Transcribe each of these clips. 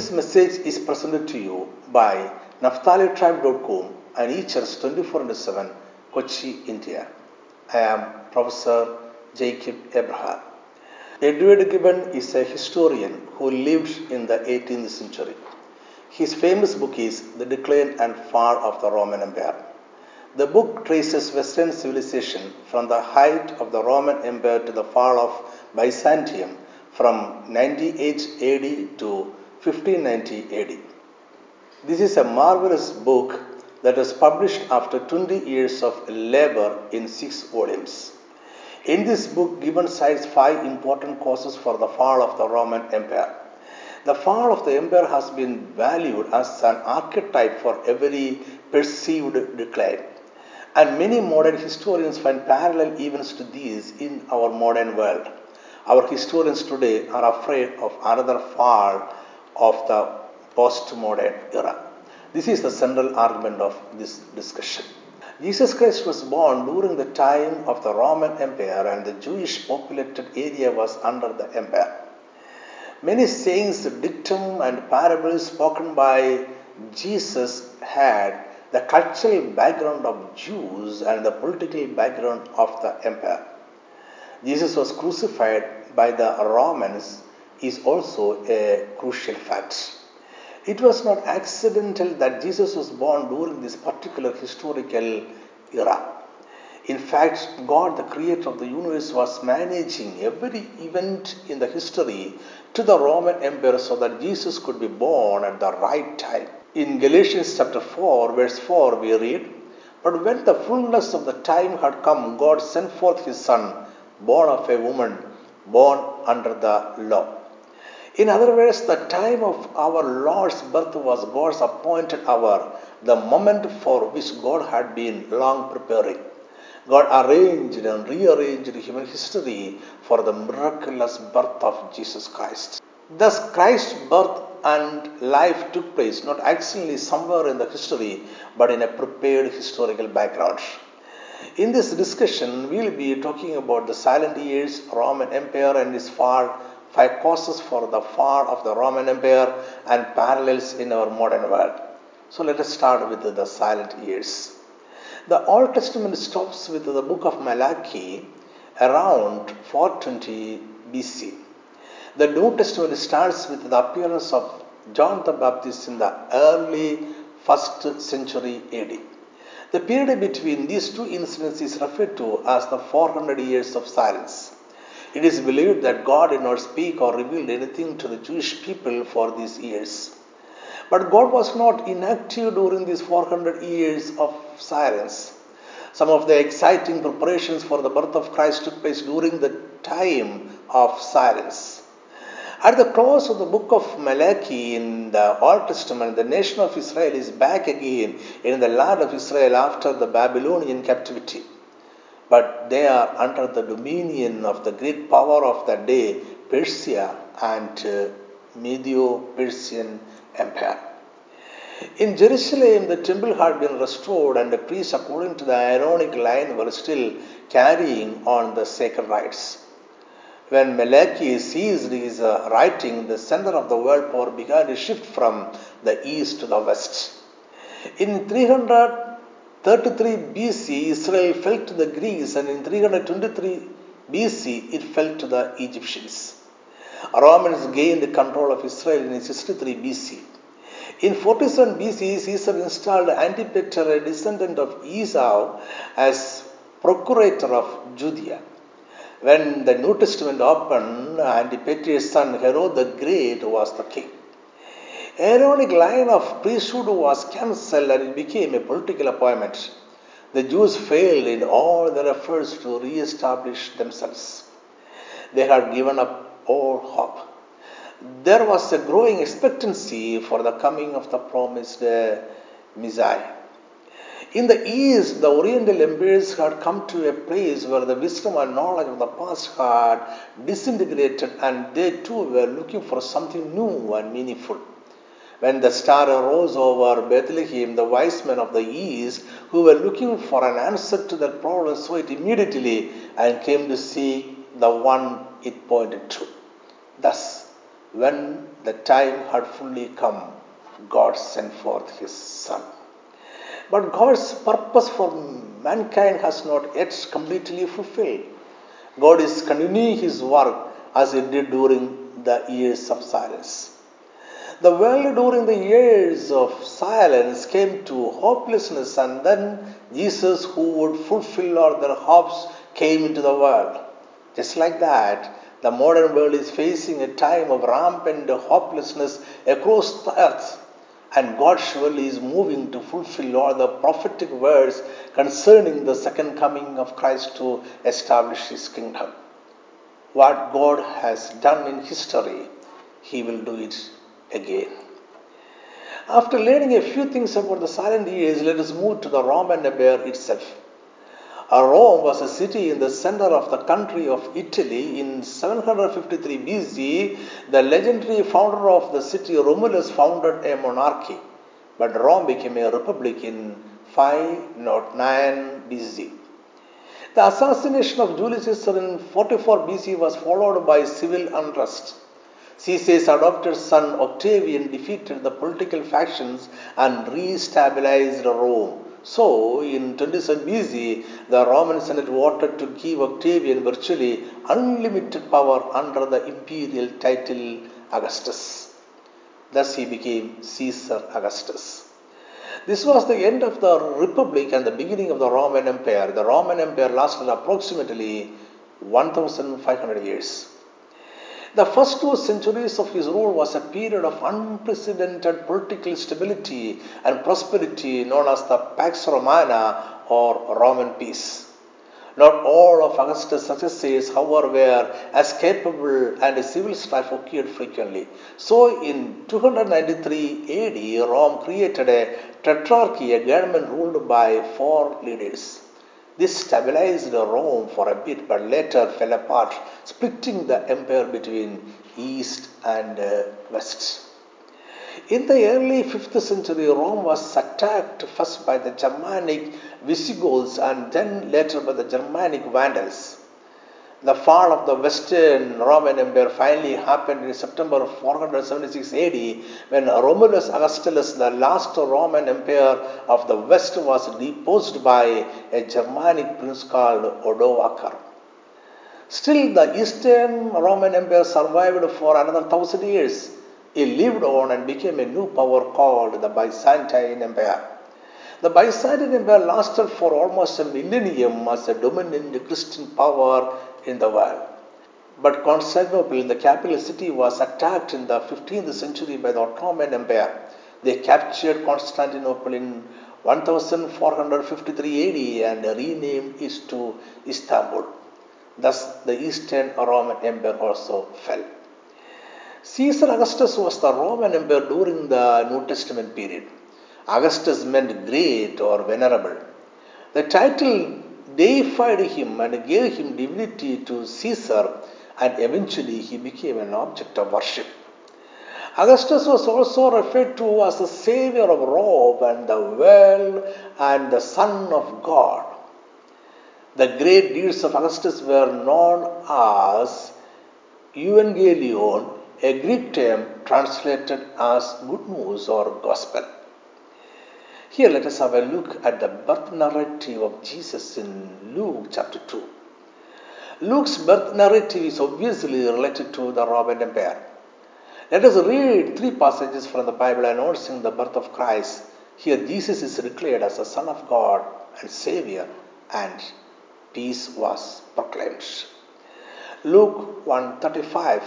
This message is presented to you by NaphtaliTribe.com and eChurch 24 into 7, Kochi, India. I am Professor Jacob Abraham. Edward Gibbon is a historian who lived in the 18th century. His famous book is The Decline and Fall of the Roman Empire. The book traces Western civilization from the height of the Roman Empire to the fall of Byzantium from 98 AD to 1590 AD. This is a marvelous book that was published after 20 years of labor in six volumes. In this book, Gibbon cites five important causes for the fall of the Roman Empire. The fall of the empire has been valued as an archetype for every perceived decline. And many modern historians find parallel events to these in our modern world. Our historians today are afraid of another fall of the postmodern era. This is the central argument of this discussion. Jesus Christ was born during the time of the Roman Empire and the Jewish populated area was under the empire. Many sayings, dictum, and parables spoken by Jesus had the cultural background of Jews and the political background of the empire. Jesus was crucified by the Romans is also a crucial fact. It was not accidental that Jesus was born during this particular historical era. In fact, God, the creator of the universe, was managing every event in the history to the Roman Empire so that Jesus could be born at the right time. In Galatians chapter 4, verse 4, we read, But when the fullness of the time had come, God sent forth his Son, born of a woman, born under the law. In other words, the time of our Lord's birth was God's appointed hour, the moment for which God had been long preparing. God arranged and rearranged human history for the miraculous birth of Jesus Christ. Thus, Christ's birth and life took place not accidentally somewhere in the history, but in a prepared historical background. In this discussion, we will be talking about the silent years, Roman Empire and its fall, five causes for the fall of the Roman Empire, and parallels in our modern world. So let us start with the silent years. The Old Testament stops with the book of Malachi around 420 BC. The New Testament starts with the appearance of John the Baptist in the early first century AD. The period between these two incidents is referred to as the 400 years of silence. It is believed that God did not speak or reveal anything to the Jewish people for these years. But God was not inactive during these 400 years of silence. Some of the exciting preparations for the birth of Christ took place during the time of silence. At the close of the book of Malachi in the Old Testament, the nation of Israel is back again in the land of Israel after the Babylonian captivity. But they are under the dominion of the great power of that day, Persia and Medo-Persian Empire. In Jerusalem, the temple had been restored, and the priests, according to the Aaronic line, were still carrying on the sacred rites. When Malachi ceased his uh, writing, the center of the world power began to shift from the east to the west. In 333 BC, Israel fell to the Greeks, and in 323 BC, it fell to the Egyptians. Romans gained control of Israel in 63 BC. In 47 BC, Caesar installed Antipater, a descendant of Esau, as procurator of Judea. When the New Testament opened, Antipater's son Herod the Great was the king. Aaronic line of priesthood was cancelled and it became a political appointment. The Jews failed in all their efforts to re-establish themselves. They had given up all hope there was a growing expectancy for the coming of the promised uh, Messiah. In the East, the Oriental empires had come to a place where the wisdom and knowledge of the past had disintegrated, and they too were looking for something new and meaningful. When the star arose over Bethlehem, the wise men of the East, who were looking for an answer to their problem, saw it immediately and came to see the one it pointed to. Thus, when the time had fully come, God sent forth his Son. But God's purpose for mankind has not yet completely fulfilled. God is continuing his work as he did during the years of silence. The world during the years of silence came to hopelessness, and then Jesus, who would fulfill all their hopes, came into the world. Just like that, the modern world is facing a time of rampant hopelessness across the earth. And God surely is moving to fulfill all the prophetic words concerning the second coming of Christ to establish His kingdom. What God has done in history, He will do it again. After learning a few things about the silent years, let us move to the Roman Empire itself. Rome was a city in the center of the country of Italy. In 753 BC, the legendary founder of the city, Romulus, founded a monarchy. But Rome became a republic in 509 BC. The assassination of Julius Caesar in 44 BC was followed by civil unrest. Caesar's adopted son Octavian defeated the political factions and re-stabilized Rome. So, in 27 BC, the Roman Senate voted to give Octavian virtually unlimited power under the imperial title Augustus. Thus, he became Caesar Augustus. This was the end of the Republic and the beginning of the Roman Empire. The Roman Empire lasted approximately 1500 years. The first two centuries of his rule was a period of unprecedented political stability and prosperity known as the Pax Romana or Roman peace. Not all of Augustus' successors, however, were as capable and civil strife occurred frequently. So, in 293 AD, Rome created a tetrarchy, a government ruled by four leaders. This stabilized Rome for a bit but later fell apart, splitting the empire between east and uh, west. In the early 5th century, Rome was attacked first by the Germanic Visigoths and then later by the Germanic Vandals. The fall of the Western Roman Empire finally happened in September 476 AD when Romulus Augustulus, the last Roman emperor of the West, was deposed by a Germanic prince called Odovacar. Still, the Eastern Roman Empire survived for another thousand years. It lived on and became a new power called the Byzantine Empire. The Byzantine Empire lasted for almost a millennium as a dominant Christian power in the world. But Constantinople, the capital city, was attacked in the 15th century by the Ottoman Empire. They captured Constantinople in 1453 AD and renamed it to Istanbul. Thus, the Eastern Roman Empire also fell. Caesar Augustus was the Roman emperor during the New Testament period. Augustus meant great or venerable. The title deified him and gave him divinity to Caesar, and eventually he became an object of worship. Augustus was also referred to as the savior of Rome and the world and the Son of God. The great deeds of Augustus were known as Evangelion, a Greek term translated as good news or gospel. Here, let us have a look at the birth narrative of Jesus in Luke chapter 2. Luke's birth narrative is obviously related to the Roman Empire. Let us read three passages from the Bible announcing the birth of Christ. Here, Jesus is declared as the Son of God and Savior, and peace was proclaimed. Luke 1:35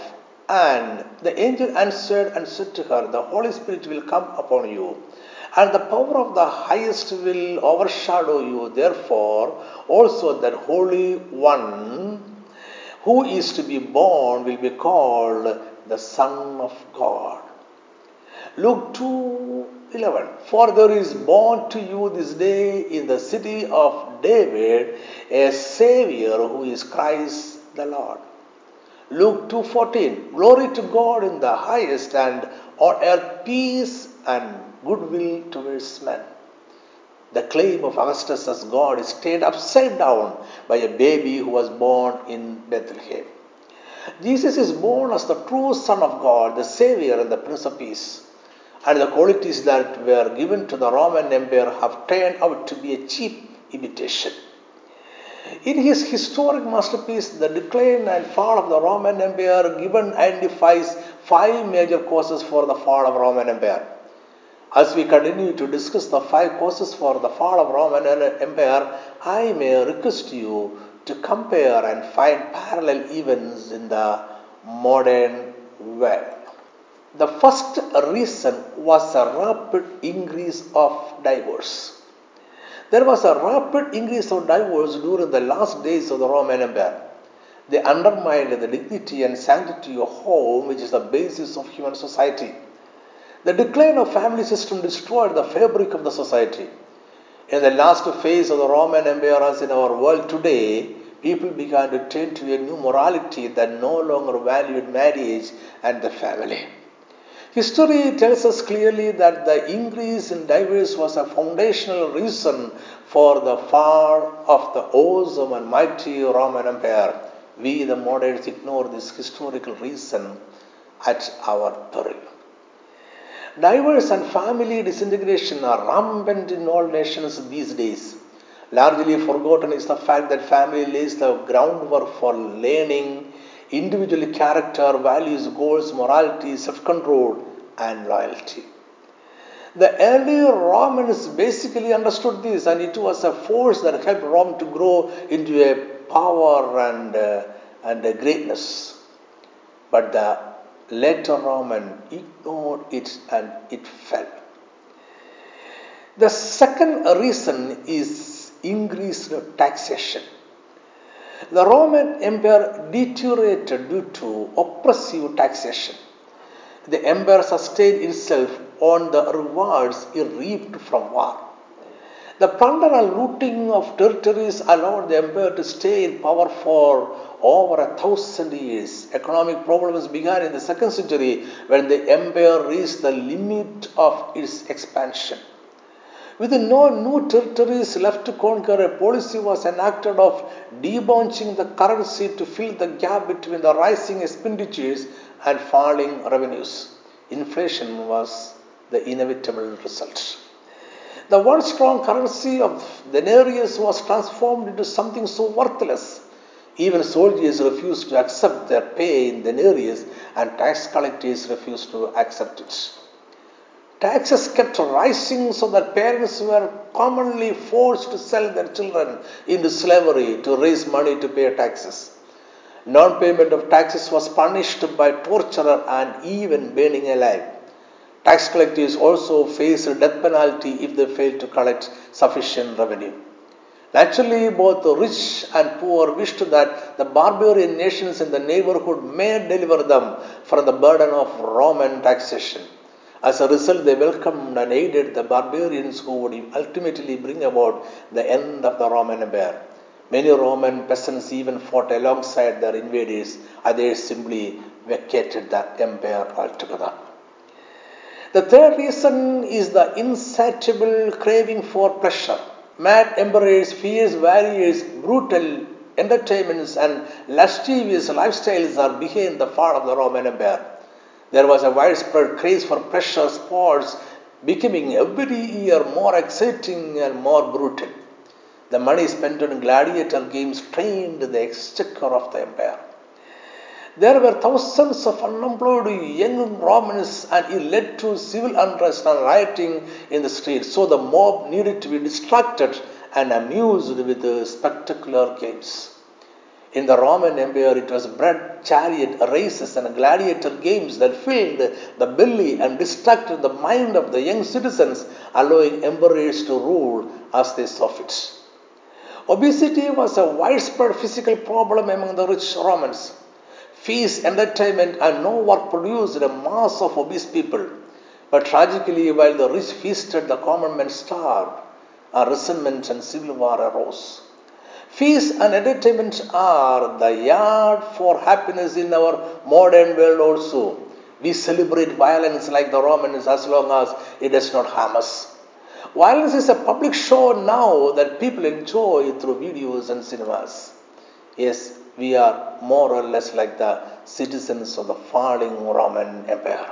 And the angel answered and said to her, The Holy Spirit will come upon you and the power of the highest will overshadow you. Therefore, also that Holy One who is to be born will be called the Son of God. Luke 2 11. For there is born to you this day in the city of David a Savior who is Christ the Lord. Luke 2:14 Glory to God in the highest and on earth peace and goodwill towards men. The claim of Augustus as God is turned upside down by a baby who was born in Bethlehem. Jesus is born as the true Son of God, the Savior and the Prince of Peace. And the qualities that were given to the Roman Empire have turned out to be a cheap imitation. In his historic masterpiece, The Decline and Fall of the Roman Empire, Gibbon identifies five major causes for the fall of Roman Empire. As we continue to discuss the five causes for the fall of Roman Empire, I may request you to compare and find parallel events in the modern world. The first reason was a rapid increase of divorce. There was a rapid increase of divorce during the last days of the Roman Empire. They undermined the dignity and sanctity of home, which is the basis of human society. The decline of family system destroyed the fabric of the society. In the last phase of the Roman Empire, as in our world today, people began to turn to a new morality that no longer valued marriage and the family. History tells us clearly that the increase in divorce was a foundational reason for the fall of the awesome and mighty Roman Empire. We, the moderns, ignore this historical reason at our peril. Divorce and family disintegration are rampant in all nations these days. Largely forgotten is the fact that family lays the groundwork for learning individual character, values, goals, morality, self control, and loyalty. The early Romans basically understood this, and it was a force that helped Rome to grow into a power and, uh, and a greatness. But the later Roman ignored it and it fell. The second reason is increased taxation. The Roman Empire deteriorated due to oppressive taxation. The empire sustained itself on the rewards it reaped from war. The plunder and looting of territories allowed the empire to stay in power for over a thousand years. Economic problems began in the second century when the empire reached the limit of its expansion. With no new territories left to conquer, a policy was enacted of debauching the currency to fill the gap between the rising expenditures and falling revenues. Inflation was the inevitable result. The once strong currency of denarius was transformed into something so worthless. Even soldiers refused to accept their pay in denarius, and tax collectors refused to accept it. Taxes kept rising so that parents were commonly forced to sell their children into slavery to raise money to pay taxes. Non payment of taxes was punished by torture and even burning alive. Tax collectors also faced death penalty if they failed to collect sufficient revenue. Naturally, both rich and poor wished that the barbarian nations in the neighborhood may deliver them from the burden of Roman taxation. As a result, they welcomed and aided the barbarians who would ultimately bring about the end of the Roman Empire. Many Roman peasants even fought alongside their invaders, others simply vacated the empire altogether. The third reason is the insatiable craving for pleasure. Mad emperors, fierce warriors, brutal entertainments, and lascivious lifestyles are behind the fall of the Roman Empire. There was a widespread craze for pressure sports, becoming every year more exciting and more brutal. The money spent on gladiator games strained the exchequer of the empire. There were thousands of unemployed young Romans, and it led to civil unrest and rioting in the streets. So the mob needed to be distracted and amused with spectacular games. In the Roman Empire, it was bread, chariot races, and gladiator games that filled the belly and distracted the mind of the young citizens, allowing emperors to rule as they saw fit. Obesity was a widespread physical problem among the rich Romans. Feast, entertainment, and no work produced a mass of obese people. But tragically, while the rich feasted, the common men starved. A resentment and civil war arose. Feast and entertainment are the yard for happiness in our modern world also. We celebrate violence like the Romans as long as it does not harm us. Violence is a public show now that people enjoy through videos and cinemas. Yes, we are more or less like the citizens of the falling Roman Empire.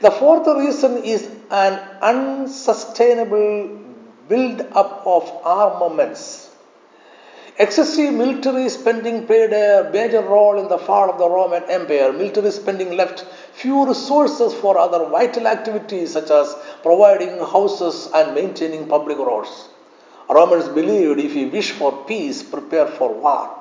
The fourth reason is an unsustainable build up of armaments Excessive military spending played a major role in the fall of the Roman Empire. Military spending left few resources for other vital activities such as providing houses and maintaining public roads. Romans believed if you wish for peace, prepare for war.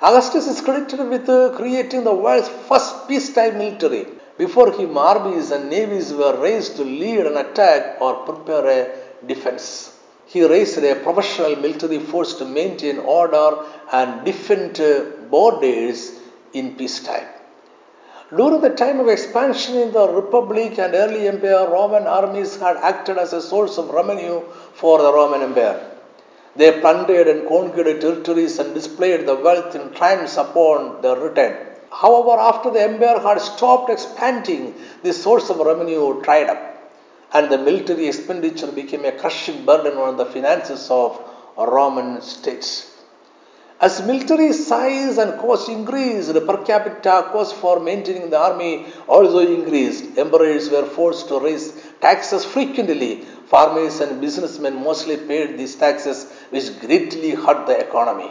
Augustus is credited with uh, creating the world's first peacetime military. Before him, armies and navies were raised to lead an attack or prepare a defense. He raised a professional military force to maintain order and defend uh, borders in peacetime. During the time of expansion in the Republic and early empire, Roman armies had acted as a source of revenue for the Roman Empire. They plundered and conquered territories and displayed the wealth in triumphs upon their return. However, after the empire had stopped expanding, the source of revenue dried up and the military expenditure became a crushing burden on the finances of Roman states. As military size and cost increased, the per capita cost for maintaining the army also increased. Emperors were forced to raise taxes frequently. Farmers and businessmen mostly paid these taxes, which greatly hurt the economy.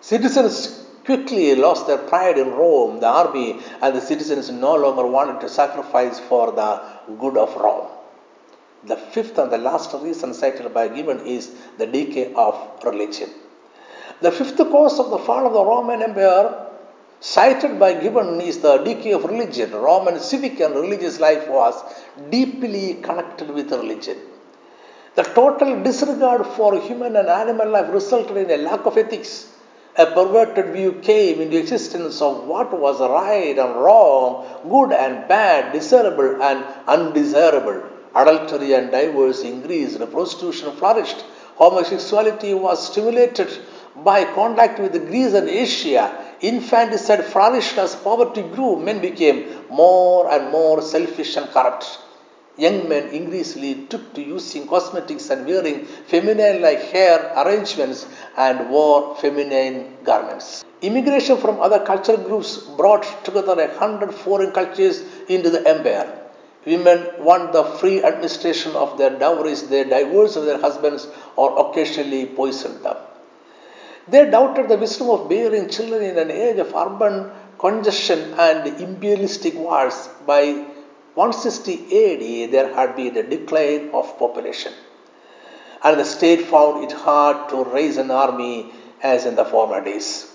Citizens quickly lost their pride in Rome, the army, and the citizens no longer wanted to sacrifice for the good of Rome. The fifth and the last reason cited by Gibbon is the decay of religion. The fifth cause of the fall of the Roman Empire cited by Gibbon is the decay of religion. Roman civic and religious life was deeply connected with religion. The total disregard for human and animal life resulted in a lack of ethics. A perverted view came into existence of what was right and wrong, good and bad, desirable and undesirable. Adultery and divorce increased, prostitution flourished, homosexuality was stimulated by contact with Greece and Asia. Infanticide flourished as poverty grew, men became more and more selfish and corrupt. Young men increasingly took to using cosmetics and wearing feminine like hair arrangements and wore feminine garments. Immigration from other cultural groups brought together a hundred foreign cultures into the empire. Women want the free administration of their dowries, they divorced their husbands or occasionally poisoned them. They doubted the wisdom of bearing children in an age of urban congestion and imperialistic wars. By 160 AD, there had been a decline of population, and the state found it hard to raise an army as in the former days.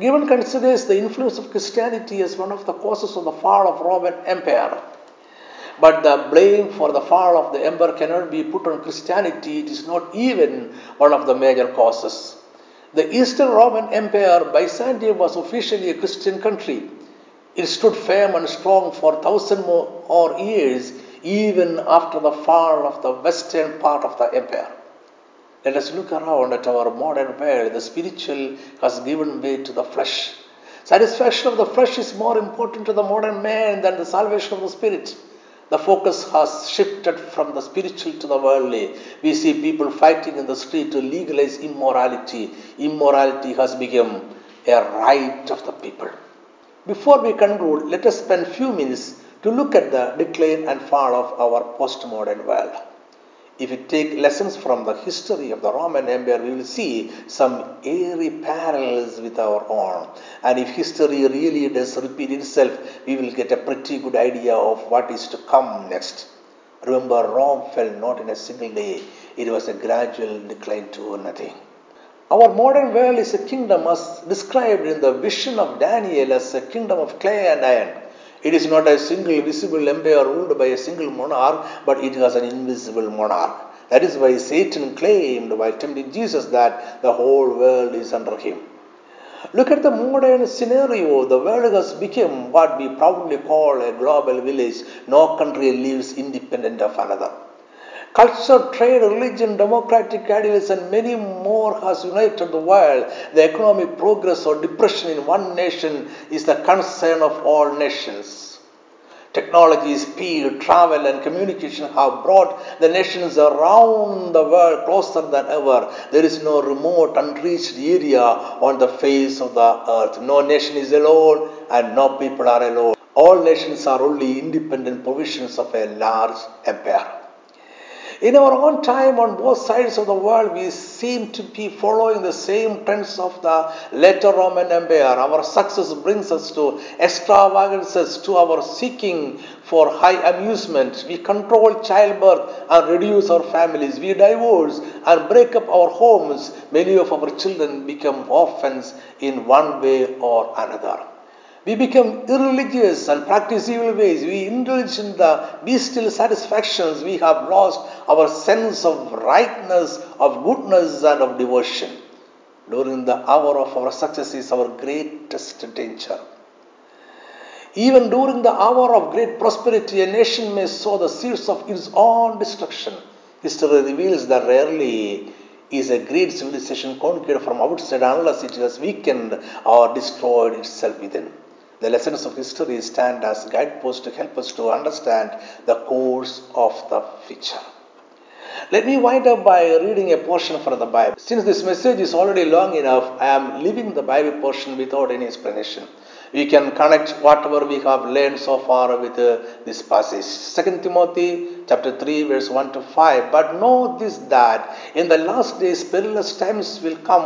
Gibbon considers the influence of Christianity as one of the causes of the fall of Roman Empire. But the blame for the fall of the empire cannot be put on Christianity. It is not even one of the major causes. The Eastern Roman Empire, Byzantium, was officially a Christian country. It stood firm and strong for thousand more years, even after the fall of the western part of the empire. Let us look around at our modern world. The spiritual has given way to the flesh. Satisfaction of the flesh is more important to the modern man than the salvation of the spirit. The focus has shifted from the spiritual to the worldly. We see people fighting in the street to legalize immorality. Immorality has become a right of the people. Before we conclude, let us spend a few minutes to look at the decline and fall of our postmodern world. If we take lessons from the history of the Roman Empire, we will see some eerie parallels with our own. And if history really does repeat itself, we will get a pretty good idea of what is to come next. Remember, Rome fell not in a single day, it was a gradual decline to nothing. Our modern world is a kingdom as described in the vision of Daniel as a kingdom of clay and iron. It is not a single visible empire ruled by a single monarch, but it has an invisible monarch. That is why Satan claimed while tempting Jesus that the whole world is under him. Look at the modern scenario. The world has become what we proudly call a global village. No country lives independent of another. Culture, trade, religion, democratic ideals, and many more has united the world. The economic progress or depression in one nation is the concern of all nations. Technology, speed, travel, and communication have brought the nations around the world closer than ever. There is no remote, unreached area on the face of the earth. No nation is alone, and no people are alone. All nations are only independent provisions of a large empire. In our own time, on both sides of the world, we seem to be following the same trends of the later Roman Empire. Our success brings us to extravagances, to our seeking for high amusement. We control childbirth and reduce our families. We divorce and break up our homes. Many of our children become orphans in one way or another. We become irreligious and practice evil ways. We indulge in the bestial satisfactions. We have lost our sense of rightness, of goodness, and of devotion. During the hour of our success is our greatest danger. Even during the hour of great prosperity, a nation may sow the seeds of its own destruction. History reveals that rarely is a great civilization conquered from outside unless it has weakened or destroyed itself within. The lessons of history stand as guideposts to help us to understand the course of the future. Let me wind up by reading a portion from the Bible. Since this message is already long enough, I am leaving the Bible portion without any explanation. We can connect whatever we have learned so far with uh, this passage. 2 Timothy chapter 3 verse 1 to 5. But know this that in the last days perilous times will come.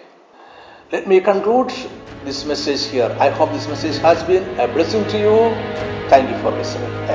Let me conclude this message here. I hope this message has been a blessing to you. Thank you for listening.